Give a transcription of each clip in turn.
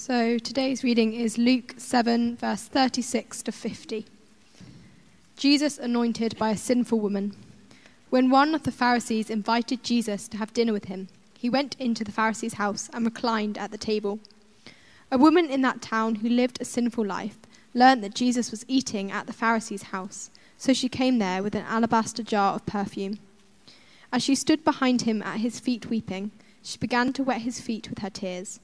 So today's reading is Luke 7, verse 36 to 50. Jesus anointed by a sinful woman. When one of the Pharisees invited Jesus to have dinner with him, he went into the Pharisee's house and reclined at the table. A woman in that town who lived a sinful life learned that Jesus was eating at the Pharisee's house, so she came there with an alabaster jar of perfume. As she stood behind him at his feet weeping, she began to wet his feet with her tears.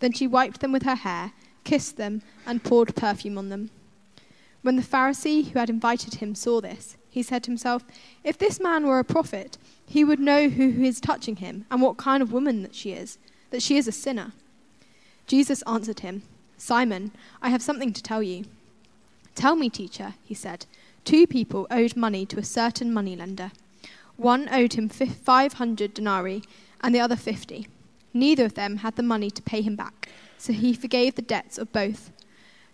Then she wiped them with her hair, kissed them, and poured perfume on them. When the Pharisee who had invited him saw this, he said to himself, If this man were a prophet, he would know who is touching him and what kind of woman that she is, that she is a sinner. Jesus answered him, Simon, I have something to tell you. Tell me, teacher, he said. Two people owed money to a certain moneylender. One owed him 500 denarii and the other 50. Neither of them had the money to pay him back, so he forgave the debts of both.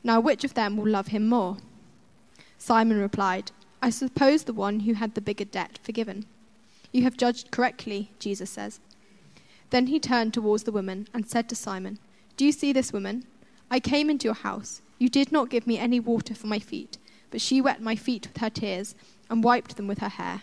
Now, which of them will love him more? Simon replied, I suppose the one who had the bigger debt forgiven. You have judged correctly, Jesus says. Then he turned towards the woman and said to Simon, Do you see this woman? I came into your house. You did not give me any water for my feet, but she wet my feet with her tears and wiped them with her hair.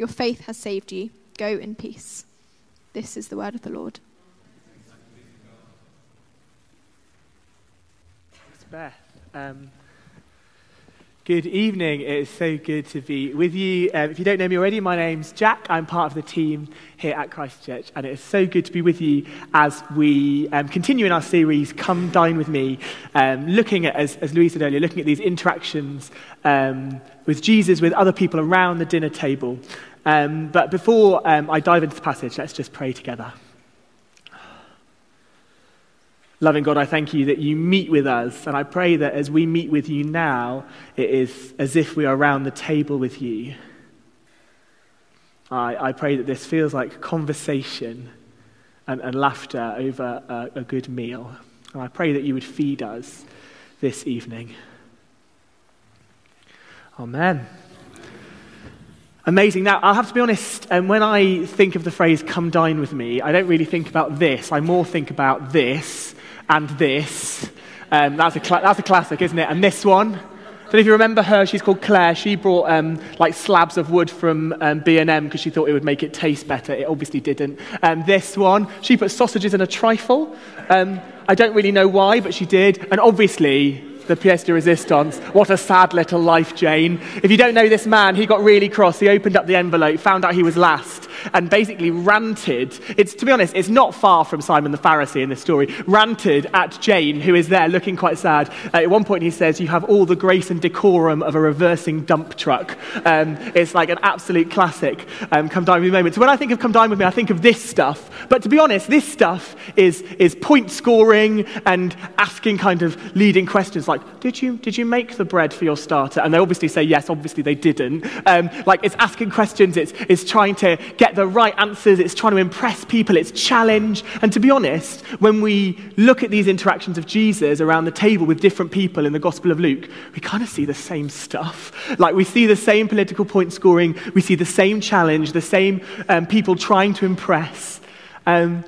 your faith has saved you. Go in peace. This is the word of the Lord. Thanks, Beth. Um, good evening. It's so good to be with you. Um, if you don't know me already, my name's Jack. I'm part of the team here at Christ Church, and it is so good to be with you as we um, continue in our series, Come Dine With Me, um, looking at, as, as Louise said earlier, looking at these interactions um, with Jesus, with other people around the dinner table. Um, but before um, I dive into the passage, let's just pray together. Loving God, I thank you that you meet with us, and I pray that as we meet with you now, it is as if we are around the table with you. I, I pray that this feels like conversation and, and laughter over a, a good meal. And I pray that you would feed us this evening. Amen. Amazing. Now, I'll have to be honest, and um, when I think of the phrase come dine with me, I don't really think about this. I more think about this and this. Um, that's, a cl- that's a classic, isn't it? And this one. So if you remember her, she's called Claire. She brought um, like slabs of wood from um, B&M because she thought it would make it taste better. It obviously didn't. Um, this one, she put sausages in a trifle. Um, I don't really know why, but she did. And obviously, the pièce de résistance. What a sad little life, Jane. If you don't know this man, he got really cross. He opened up the envelope, found out he was last, and basically ranted. It's, to be honest, it's not far from Simon the Pharisee in this story. Ranted at Jane, who is there looking quite sad. Uh, at one point, he says, You have all the grace and decorum of a reversing dump truck. Um, it's like an absolute classic um, come dine with me moment. So when I think of come dine with me, I think of this stuff. But to be honest, this stuff is, is point scoring and asking kind of leading questions like, did you, did you make the bread for your starter? And they obviously say yes, obviously they didn't. Um, like, it's asking questions, it's, it's trying to get the right answers, it's trying to impress people, it's challenge. And to be honest, when we look at these interactions of Jesus around the table with different people in the Gospel of Luke, we kind of see the same stuff. Like, we see the same political point scoring, we see the same challenge, the same um, people trying to impress. Um,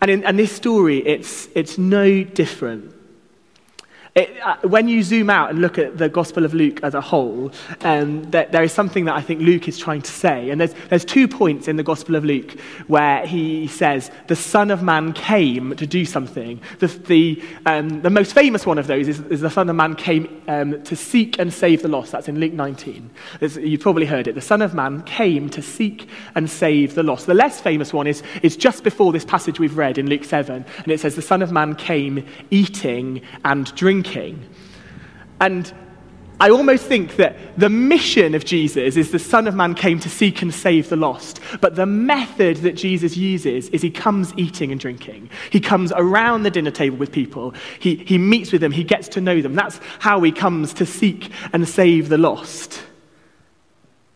and in and this story, it's, it's no different. It, uh, when you zoom out and look at the Gospel of Luke as a whole, um, there, there is something that I think Luke is trying to say. And there's, there's two points in the Gospel of Luke where he says, The Son of Man came to do something. The, the, um, the most famous one of those is, is the Son of Man came um, to seek and save the lost. That's in Luke 19. There's, you've probably heard it. The Son of Man came to seek and save the lost. The less famous one is, is just before this passage we've read in Luke 7. And it says, The Son of Man came eating and drinking And I almost think that the mission of Jesus is the Son of Man came to seek and save the lost. But the method that Jesus uses is he comes eating and drinking. He comes around the dinner table with people. He, he meets with them. He gets to know them. That's how he comes to seek and save the lost.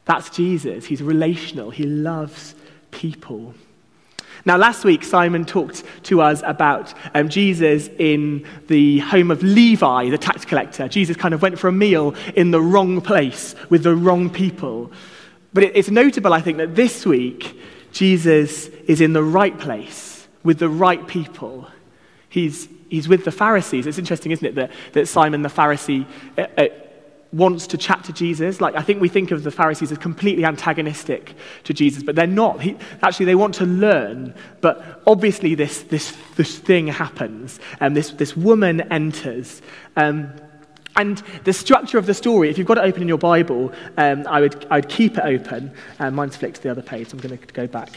That's Jesus. He's relational. He loves people. Now, last week, Simon talked to us about um, Jesus in the home of Levi, the tax collector. Jesus kind of went for a meal in the wrong place with the wrong people. But it, it's notable, I think, that this week, Jesus is in the right place with the right people. He's, he's with the Pharisees. It's interesting, isn't it, that, that Simon the Pharisee uh, uh, wants to chat to Jesus. Like, I think we think of the Pharisees as completely antagonistic to Jesus, but they're not. He, actually, they want to learn, but obviously, this, this, this thing happens, and um, this, this woman enters. Um, and the structure of the story, if you've got it open in your Bible, um, I, would, I would keep it open. Um, mine's flicked to the other page, so I'm going to go back.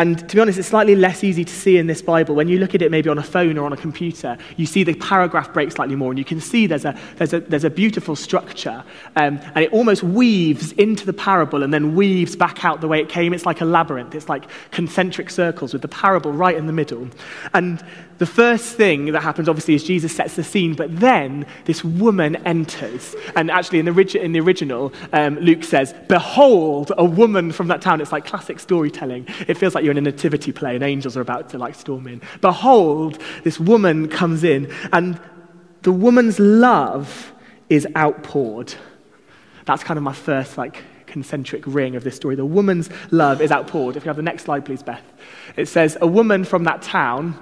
And to be honest, it's slightly less easy to see in this Bible. When you look at it maybe on a phone or on a computer, you see the paragraph break slightly more, and you can see there's a, there's a, there's a beautiful structure. Um, and it almost weaves into the parable and then weaves back out the way it came. It's like a labyrinth, it's like concentric circles with the parable right in the middle. And the first thing that happens, obviously, is Jesus sets the scene, but then this woman enters. And actually, in the, in the original, um, Luke says, Behold, a woman from that town. It's like classic storytelling. It feels like you're in a nativity play and angels are about to like storm in. Behold, this woman comes in, and the woman's love is outpoured. That's kind of my first like concentric ring of this story. The woman's love is outpoured. If you have the next slide, please, Beth. It says, A woman from that town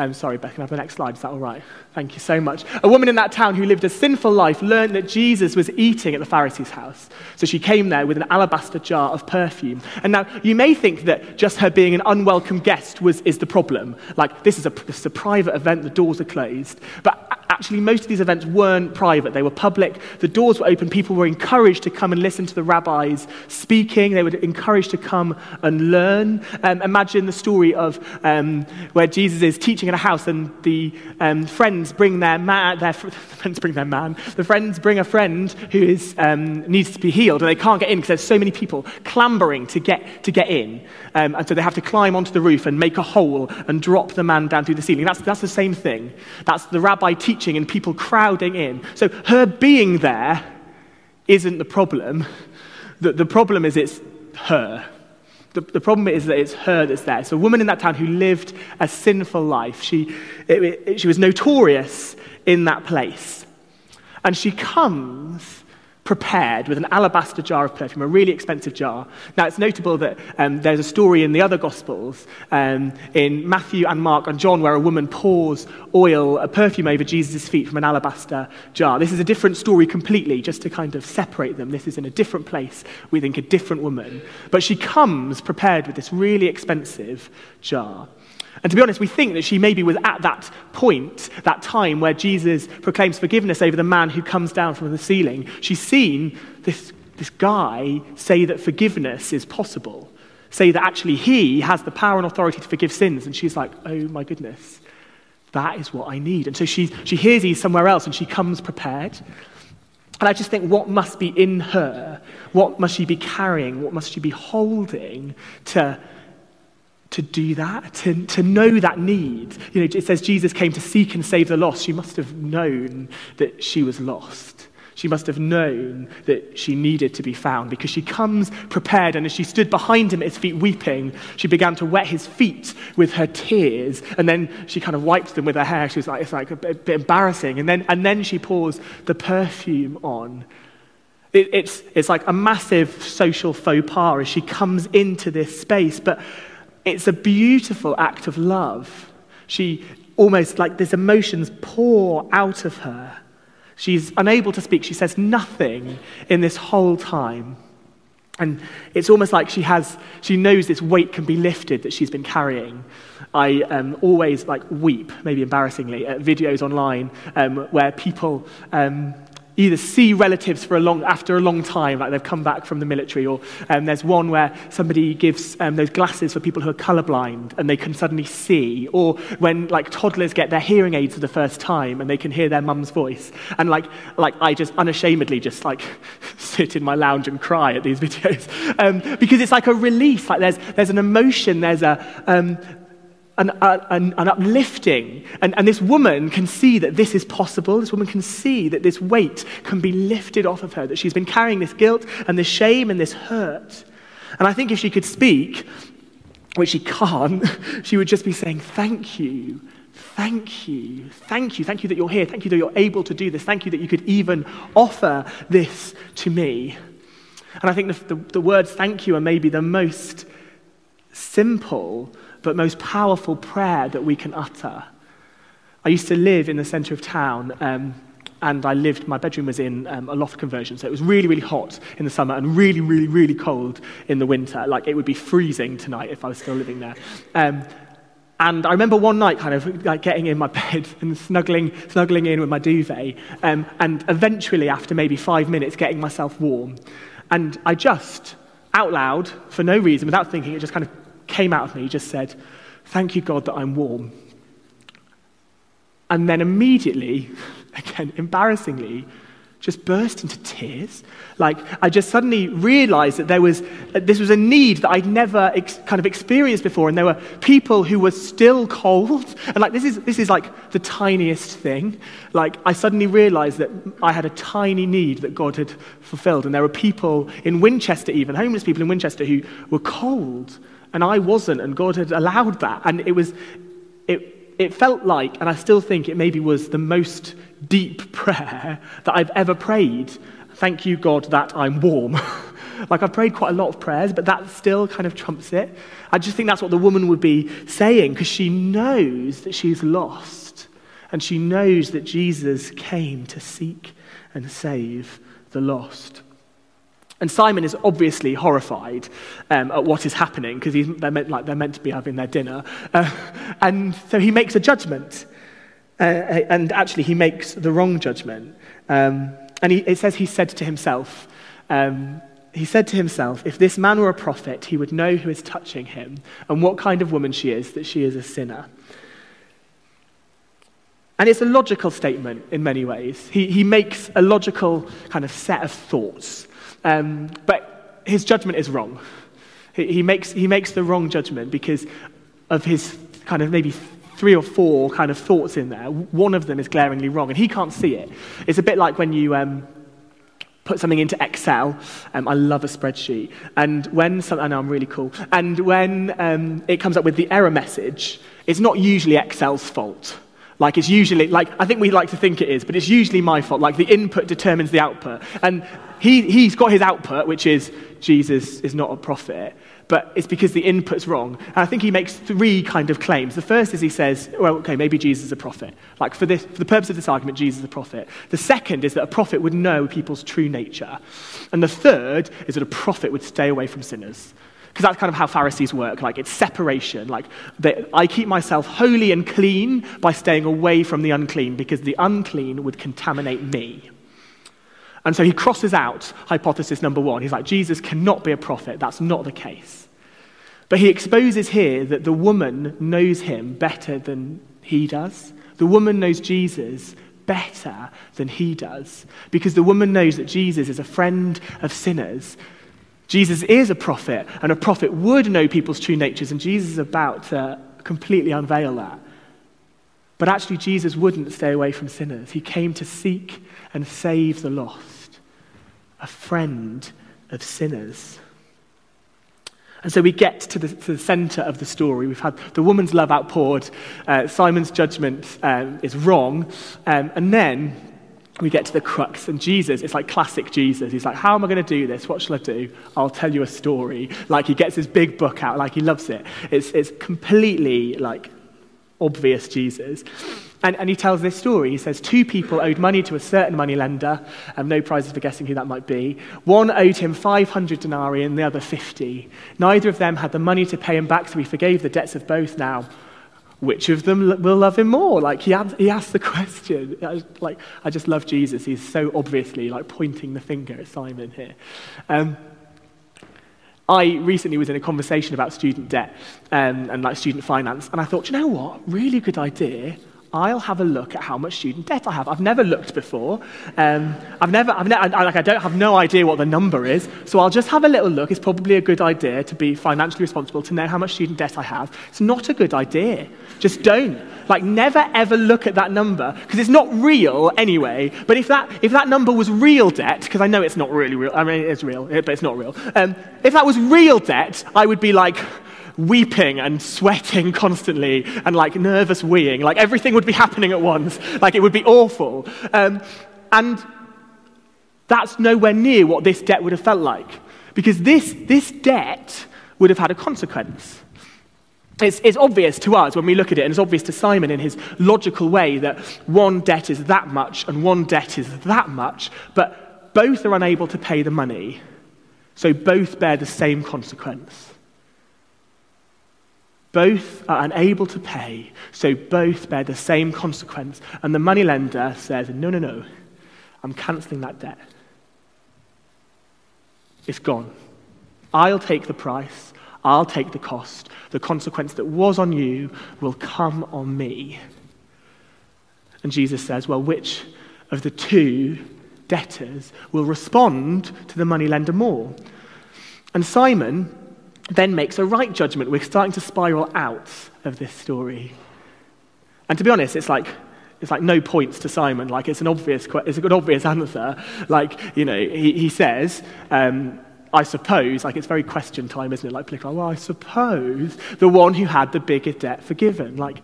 um, sorry, Beth, can I have the next slide? Is that all right? Thank you so much. A woman in that town who lived a sinful life learned that Jesus was eating at the Pharisee's house. So she came there with an alabaster jar of perfume. And now you may think that just her being an unwelcome guest was, is the problem. Like, this is, a, this is a private event, the doors are closed. But actually, most of these events weren't private, they were public. The doors were open. People were encouraged to come and listen to the rabbis speaking, they were encouraged to come and learn. Um, imagine the story of um, where Jesus is teaching in a house and the um, friends bring their man, their fr- friends bring their man, the friends bring a friend who is, um, needs to be healed and they can't get in because there's so many people clambering to get, to get in. Um, and so they have to climb onto the roof and make a hole and drop the man down through the ceiling. That's, that's the same thing. That's the rabbi teaching and people crowding in. So her being there isn't the problem. The, the problem is it's her. The, the, problem is that it's her that's there. It's a woman in that town who lived a sinful life. She, it, it, she was notorious in that place. And she comes prepared with an alabaster jar of perfume, a really expensive jar. Now, it's notable that um, there's a story in the other Gospels, um, in Matthew and Mark and John, where a woman pours oil, a perfume over Jesus' feet from an alabaster jar. This is a different story completely, just to kind of separate them. This is in a different place, we think a different woman. But she comes prepared with this really expensive jar. And to be honest, we think that she maybe was at that point, that time where Jesus proclaims forgiveness over the man who comes down from the ceiling. She's seen this, this guy say that forgiveness is possible, say that actually he has the power and authority to forgive sins. And she's like, oh my goodness, that is what I need. And so she, she hears he's somewhere else and she comes prepared. And I just think, what must be in her? What must she be carrying? What must she be holding to to do that, to, to know that need. You know, it says Jesus came to seek and save the lost. She must have known that she was lost. She must have known that she needed to be found because she comes prepared, and as she stood behind him at his feet weeping, she began to wet his feet with her tears, and then she kind of wiped them with her hair. She was like, it's like a bit, embarrassing. And then, and then she pours the perfume on. It, it's, it's like a massive social faux pas as she comes into this space, but it's a beautiful act of love. She almost like these emotions pour out of her. She's unable to speak. She says nothing in this whole time. And it's almost like she has, she knows this weight can be lifted that she's been carrying. I um, always like weep, maybe embarrassingly, at videos online um, where people um, either see relatives for a long, after a long time, like they've come back from the military, or um, there's one where somebody gives um, those glasses for people who are colorblind and they can suddenly see, or when like toddlers get their hearing aids for the first time and they can hear their mum's voice. And like, like I just unashamedly just like sit in my lounge and cry at these videos um, because it's like a release. Like there's, there's an emotion, there's a, um, an, an, an uplifting. And, and this woman can see that this is possible. This woman can see that this weight can be lifted off of her, that she's been carrying this guilt and this shame and this hurt. And I think if she could speak, which she can't, she would just be saying, Thank you. Thank you. Thank you. Thank you that you're here. Thank you that you're able to do this. Thank you that you could even offer this to me. And I think the, the, the words thank you are maybe the most simple but most powerful prayer that we can utter. I used to live in the centre of town. Um, and I lived, my bedroom was in um, a loft conversion, so it was really, really hot in the summer and really, really, really cold in the winter. Like it would be freezing tonight if I was still living there. Um, and I remember one night kind of like getting in my bed and snuggling, snuggling in with my duvet, um, and eventually, after maybe five minutes, getting myself warm. And I just, out loud, for no reason, without thinking, it just kind of came out of me, just said, Thank you, God, that I'm warm. And then immediately, again, embarrassingly, just burst into tears. Like, I just suddenly realized that there was, this was a need that I'd never ex- kind of experienced before. And there were people who were still cold. And, like, this is, this is like the tiniest thing. Like, I suddenly realized that I had a tiny need that God had fulfilled. And there were people in Winchester, even, homeless people in Winchester, who were cold and I wasn't, and God had allowed that. And it was, it, it felt like, and I still think it maybe was the most deep prayer that I've ever prayed. Thank you, God, that I'm warm. like I've prayed quite a lot of prayers, but that still kind of trumps it. I just think that's what the woman would be saying because she knows that she's lost. And she knows that Jesus came to seek and save the lost. And Simon is obviously horrified um, at what is happening because they're meant, like, they're meant to be having their dinner. Uh, and so he makes a judgment. Uh, and actually, he makes the wrong judgment. Um, and he, it says he said to himself, um, he said to himself, if this man were a prophet, he would know who is touching him and what kind of woman she is, that she is a sinner. And it's a logical statement in many ways. He, he makes a logical kind of set of thoughts. Um, but his judgment is wrong. He, he, makes, he makes the wrong judgment because of his kind of maybe three or four kind of thoughts in there. One of them is glaringly wrong, and he can't see it. It's a bit like when you um, put something into Excel. Um, I love a spreadsheet. And when some, I know I'm really cool. And when um, it comes up with the error message, it's not usually Excel's fault. Like it's usually, like I think we like to think it is, but it's usually my fault. Like the input determines the output. And he, he's got his output, which is Jesus is not a prophet, but it's because the input's wrong. And I think he makes three kind of claims. The first is he says, well, okay, maybe Jesus is a prophet. Like for, this, for the purpose of this argument, Jesus is a prophet. The second is that a prophet would know people's true nature. And the third is that a prophet would stay away from sinners. Because that's kind of how Pharisees work. Like it's separation. Like they, I keep myself holy and clean by staying away from the unclean because the unclean would contaminate me. And so he crosses out hypothesis number one. He's like, Jesus cannot be a prophet. That's not the case. But he exposes here that the woman knows him better than he does. The woman knows Jesus better than he does because the woman knows that Jesus is a friend of sinners. Jesus is a prophet, and a prophet would know people's true natures, and Jesus is about to completely unveil that. But actually, Jesus wouldn't stay away from sinners. He came to seek and save the lost, a friend of sinners. And so we get to the, to the center of the story. We've had the woman's love outpoured, uh, Simon's judgment um, is wrong, um, and then we get to the crux. And Jesus, it's like classic Jesus. He's like, How am I going to do this? What shall I do? I'll tell you a story. Like he gets his big book out, like he loves it. It's, it's completely like obvious Jesus. And, and he tells this story. He says, Two people owed money to a certain money lender. Um, no prizes for guessing who that might be. One owed him 500 denarii and the other 50. Neither of them had the money to pay him back, so he forgave the debts of both. Now, which of them will love him more? Like he, had, he asked the question. I, like I just love Jesus. He's so obviously like pointing the finger at Simon here. Um, I recently was in a conversation about student debt um, and like student finance, and I thought, you know what? Really good idea. I'll have a look at how much student debt I have. I've never looked before. Um, I've never, I've ne- I, like, I don't have no idea what the number is, so I'll just have a little look. It's probably a good idea to be financially responsible to know how much student debt I have. It's not a good idea. Just don't. Like, never ever look at that number because it's not real anyway. But if that, if that number was real debt, because I know it's not really real, I mean, it's real, but it's not real. Um, if that was real debt, I would be like, weeping and sweating constantly and like nervous weeing. Like everything would be happening at once. Like it would be awful. Um, and that's nowhere near what this debt would have felt like. Because this, this debt would have had a consequence. It's, it's, obvious to us when we look at it, and it's obvious to Simon in his logical way that one debt is that much and one debt is that much, but both are unable to pay the money, so both bear the same consequence. Both are unable to pay, so both bear the same consequence. And the moneylender says, No, no, no, I'm cancelling that debt. It's gone. I'll take the price, I'll take the cost. The consequence that was on you will come on me. And Jesus says, Well, which of the two debtors will respond to the moneylender more? And Simon then makes a right judgment. We're starting to spiral out of this story. And to be honest, it's like, it's like no points to Simon. Like it's an obvious, it's a good obvious answer. Like, you know, he, he says, um, I suppose, like it's very question time, isn't it? Like political, well, I suppose the one who had the biggest debt forgiven. Like,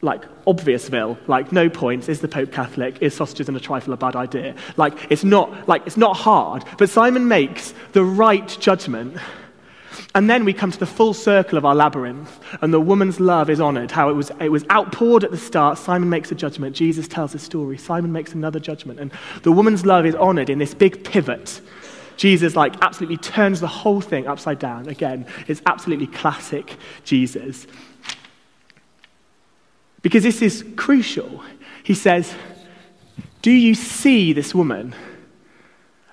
like obviousville, like no points. Is the Pope Catholic? Is sausages and a trifle a bad idea? Like it's not, like it's not hard. But Simon makes the right judgment and then we come to the full circle of our labyrinth, and the woman's love is honored. How it was, it was outpoured at the start. Simon makes a judgment. Jesus tells a story. Simon makes another judgment. And the woman's love is honored in this big pivot. Jesus, like, absolutely turns the whole thing upside down. Again, it's absolutely classic Jesus. Because this is crucial. He says, Do you see this woman?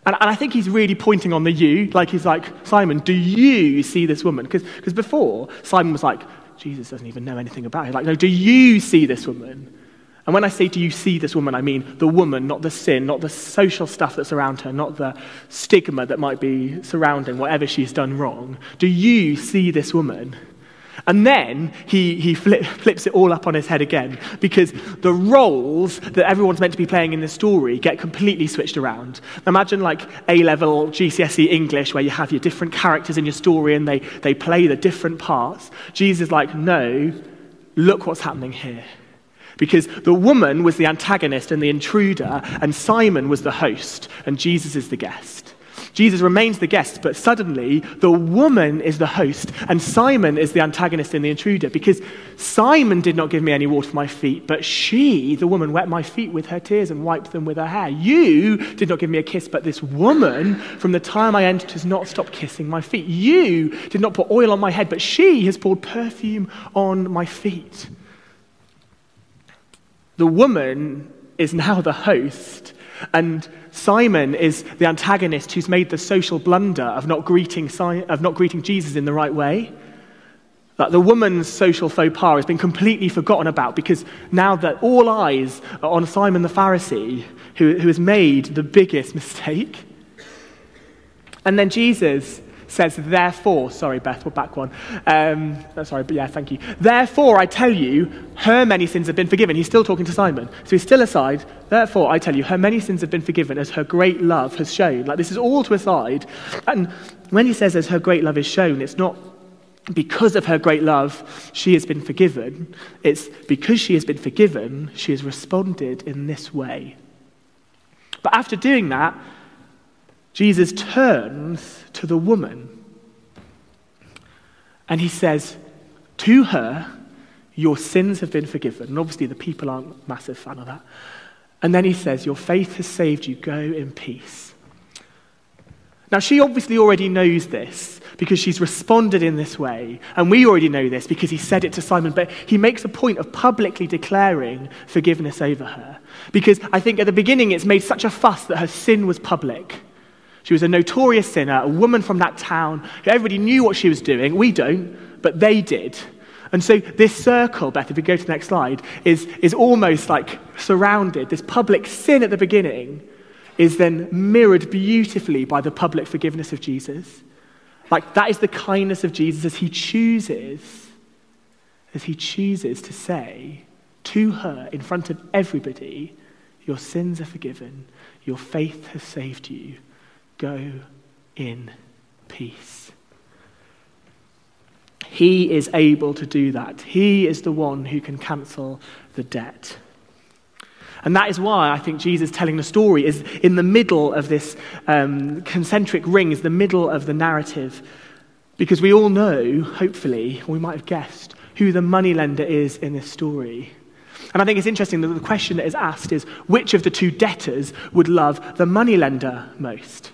And, and I think he's really pointing on the you. Like, he's like, Simon, do you see this woman? Because before, Simon was like, Jesus doesn't even know anything about her. Like, no, do you see this woman? And when I say, do you see this woman, I mean the woman, not the sin, not the social stuff that's around her, not the stigma that might be surrounding whatever she's done wrong. Do you see this woman? And then he, he flip, flips it all up on his head again because the roles that everyone's meant to be playing in the story get completely switched around. Imagine like A level GCSE English where you have your different characters in your story and they, they play the different parts. Jesus is like, no, look what's happening here. Because the woman was the antagonist and the intruder, and Simon was the host, and Jesus is the guest. Jesus remains the guest, but suddenly the woman is the host, and Simon is the antagonist and the intruder because Simon did not give me any water for my feet, but she, the woman, wet my feet with her tears and wiped them with her hair. You did not give me a kiss, but this woman, from the time I entered, has not stopped kissing my feet. You did not put oil on my head, but she has poured perfume on my feet. The woman is now the host, and Simon is the antagonist who's made the social blunder of not greeting, of not greeting Jesus in the right way. That the woman's social faux pas has been completely forgotten about because now that all eyes are on Simon the Pharisee, who, who has made the biggest mistake. And then Jesus says, Therefore, sorry, Beth, we're back one. Um, sorry, but yeah, thank you. Therefore, I tell you, her many sins have been forgiven. He's still talking to Simon. So he's still aside. Therefore, I tell you, her many sins have been forgiven as her great love has shown. Like, this is all to aside. And when he says as her great love is shown, it's not because of her great love, she has been forgiven. It's because she has been forgiven, she has responded in this way. But after doing that, Jesus turns to the woman and he says, To her, your sins have been forgiven. And obviously, the people aren't a massive fan of that. And then he says, Your faith has saved you. Go in peace. Now, she obviously already knows this because she's responded in this way. And we already know this because he said it to Simon, but he makes a point of publicly declaring forgiveness over her. Because I think at the beginning it's made such a fuss that her sin was public. She was a notorious sinner, a woman from that town. Everybody knew what she was doing. We don't, but they did. And so this circle, Beth, if we go to the next slide, is, is almost like surrounded. This public sin at the beginning is then mirrored beautifully by the public forgiveness of Jesus. Like that is the kindness of Jesus as he chooses, as he chooses to say to her in front of everybody, Your sins are forgiven, your faith has saved you. Go in peace. He is able to do that. He is the one who can cancel the debt. And that is why I think Jesus telling the story is in the middle of this um, concentric ring, is the middle of the narrative. Because we all know, hopefully, we might have guessed, who the moneylender is in this story. And I think it's interesting that the question that is asked is which of the two debtors would love the moneylender most?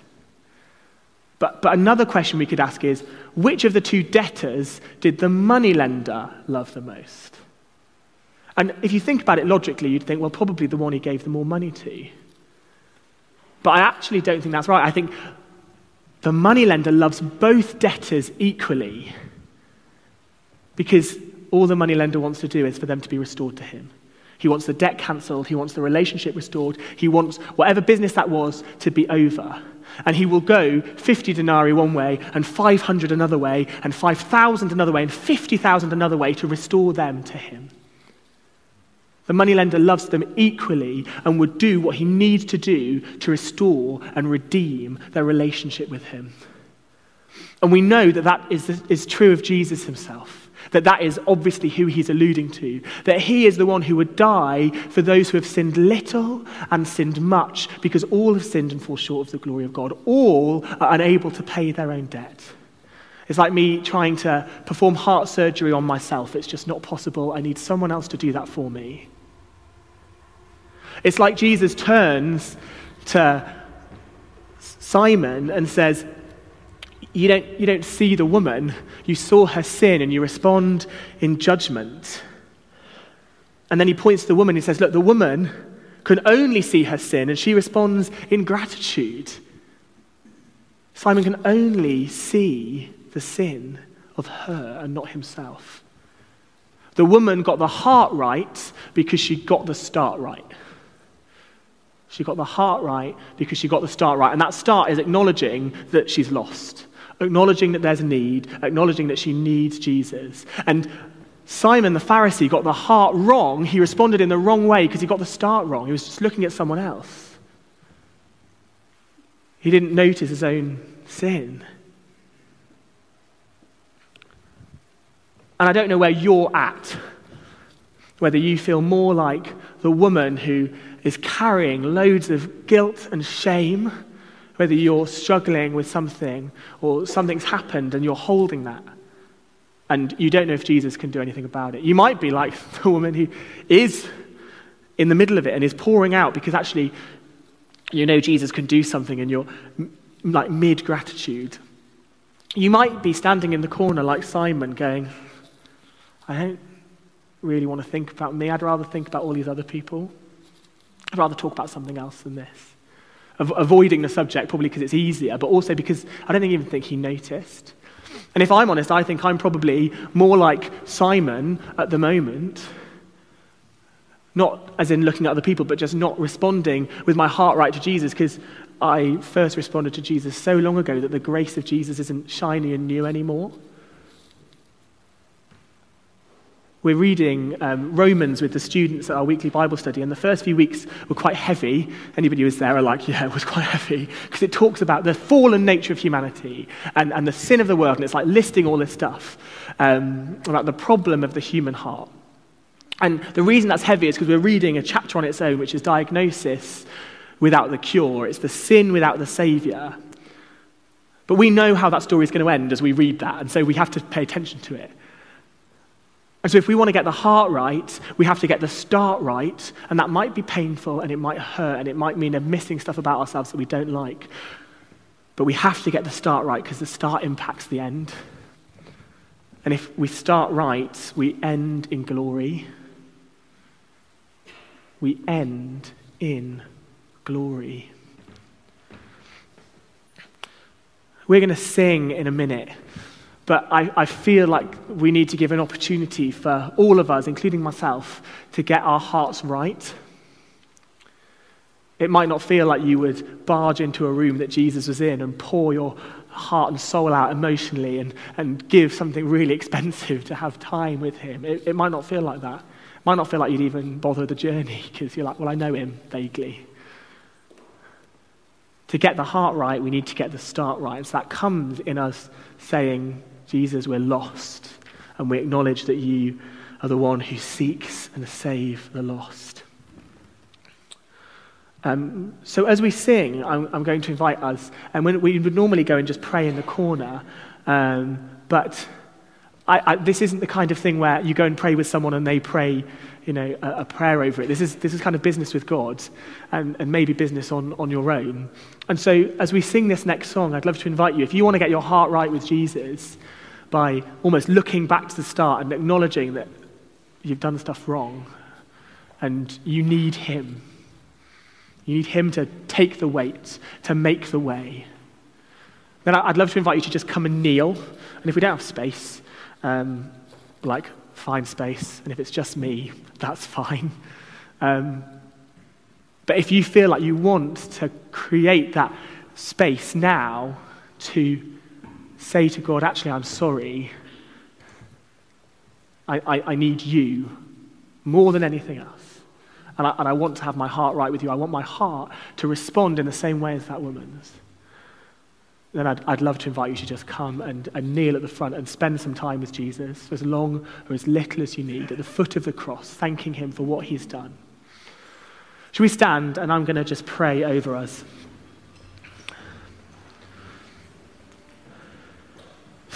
But, but another question we could ask is which of the two debtors did the moneylender love the most? And if you think about it logically, you'd think, well, probably the one he gave the more money to. But I actually don't think that's right. I think the moneylender loves both debtors equally because all the moneylender wants to do is for them to be restored to him. He wants the debt cancelled. He wants the relationship restored. He wants whatever business that was to be over. And he will go 50 denarii one way, and 500 another way, and 5,000 another way, and 50,000 another way to restore them to him. The moneylender loves them equally and would do what he needs to do to restore and redeem their relationship with him. And we know that that is, is true of Jesus himself. That that is obviously who he's alluding to. That he is the one who would die for those who have sinned little and sinned much, because all have sinned and fall short of the glory of God. All are unable to pay their own debt. It's like me trying to perform heart surgery on myself. It's just not possible. I need someone else to do that for me. It's like Jesus turns to Simon and says, you don't, you don't see the woman, you saw her sin and you respond in judgment. And then he points to the woman and says, Look, the woman can only see her sin and she responds in gratitude. Simon can only see the sin of her and not himself. The woman got the heart right because she got the start right. She got the heart right because she got the start right. And that start is acknowledging that she's lost acknowledging that there's a need, acknowledging that she needs Jesus. And Simon the Pharisee got the heart wrong. He responded in the wrong way because he got the start wrong. He was just looking at someone else. He didn't notice his own sin. And I don't know where you're at, whether you feel more like the woman who is carrying loads of guilt and shame whether you're struggling with something or something's happened and you're holding that and you don't know if Jesus can do anything about it. You might be like the woman who is in the middle of it and is pouring out because actually you know Jesus can do something and you're like mid gratitude. You might be standing in the corner like Simon going, I don't really want to think about me. I'd rather think about all these other people. I'd rather talk about something else than this avoiding the subject, probably because it's easier, but also because I don't even think he noticed. And if I'm honest, I think I'm probably more like Simon at the moment. Not as in looking at other people, but just not responding with my heart right to Jesus because I first responded to Jesus so long ago that the grace of Jesus isn't shiny and new anymore. We're reading um, Romans with the students at our weekly Bible study, and the first few weeks were quite heavy. Anybody who was there are like, yeah, it was quite heavy, because it talks about the fallen nature of humanity and, and the sin of the world, and it's like listing all this stuff um, about the problem of the human heart. And the reason that's heavy is because we're reading a chapter on its own, which is diagnosis without the cure. It's the sin without the Savior. But we know how that story is going to end as we read that, and so we have to pay attention to it. And so, if we want to get the heart right, we have to get the start right. And that might be painful and it might hurt and it might mean a missing stuff about ourselves that we don't like. But we have to get the start right because the start impacts the end. And if we start right, we end in glory. We end in glory. We're going to sing in a minute, but I, I feel like we need to give an opportunity for all of us, including myself, to get our hearts right. It might not feel like you would barge into a room that Jesus was in and pour your heart and soul out emotionally and, and give something really expensive to have time with him. It, it might not feel like that. It might not feel like you'd even bother the journey because you're like, well, I know him vaguely. To get the heart right, we need to get the start right. So that comes in us saying, Jesus, we're lost. And we acknowledge that you are the one who seeks and saves the lost. Um, so as we sing, I'm, I'm, going to invite us, and when we would normally go and just pray in the corner, um, but I, I, this isn't the kind of thing where you go and pray with someone and they pray, you know, a, a prayer over it. This is, this is kind of business with God, and, and maybe business on, on your own. And so as we sing this next song, I'd love to invite you, if you want to get your heart right with Jesus, by almost looking back to the start and acknowledging that you've done stuff wrong, and you need Him you need Him to take the weight, to make the way. Then I'd love to invite you to just come and kneel. And if we don't have space, um, like, find space. And if it's just me, that's fine. Um, but if you feel like you want to create that space now to say to God, actually, I'm sorry, I, I, I need you more than anything else and I, and I want to have my heart right with you. I want my heart to respond in the same way as that woman's. Then I'd, I'd love to invite you to just come and, and kneel at the front and spend some time with Jesus, as long or as little as you need, at the foot of the cross, thanking him for what he's done. Shall we stand and I'm going to just pray over us?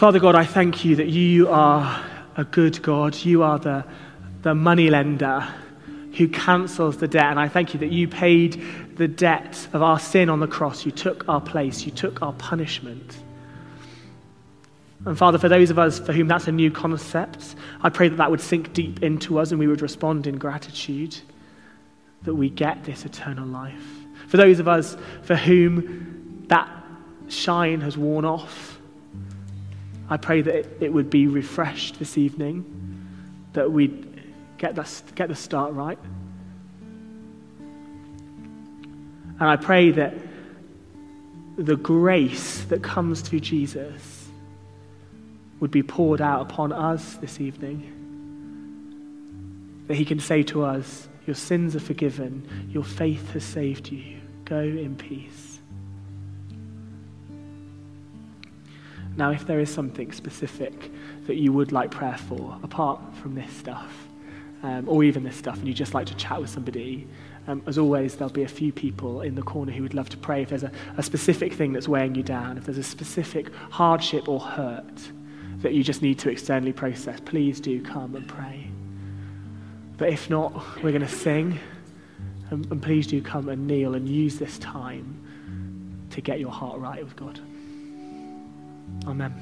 Father God, I thank you that you are a good God. You are the, the money lender who cancels the debt. And I thank you that you paid the debt of our sin on the cross. You took our place, you took our punishment. And Father, for those of us for whom that's a new concept, I pray that that would sink deep into us and we would respond in gratitude that we get this eternal life. For those of us for whom that shine has worn off, I pray that it, would be refreshed this evening, that we'd Get the, get the start right. And I pray that the grace that comes through Jesus would be poured out upon us this evening. That he can say to us, Your sins are forgiven, your faith has saved you. Go in peace. Now, if there is something specific that you would like prayer for, apart from this stuff, um, or even this stuff, and you just like to chat with somebody, um, as always, there'll be a few people in the corner who would love to pray if there's a, a specific thing that's weighing you down, if there's a specific hardship or hurt that you just need to externally process, please do come and pray. But if not, we're going to sing, and, and please do come and kneel and use this time to get your heart right with God. Amen.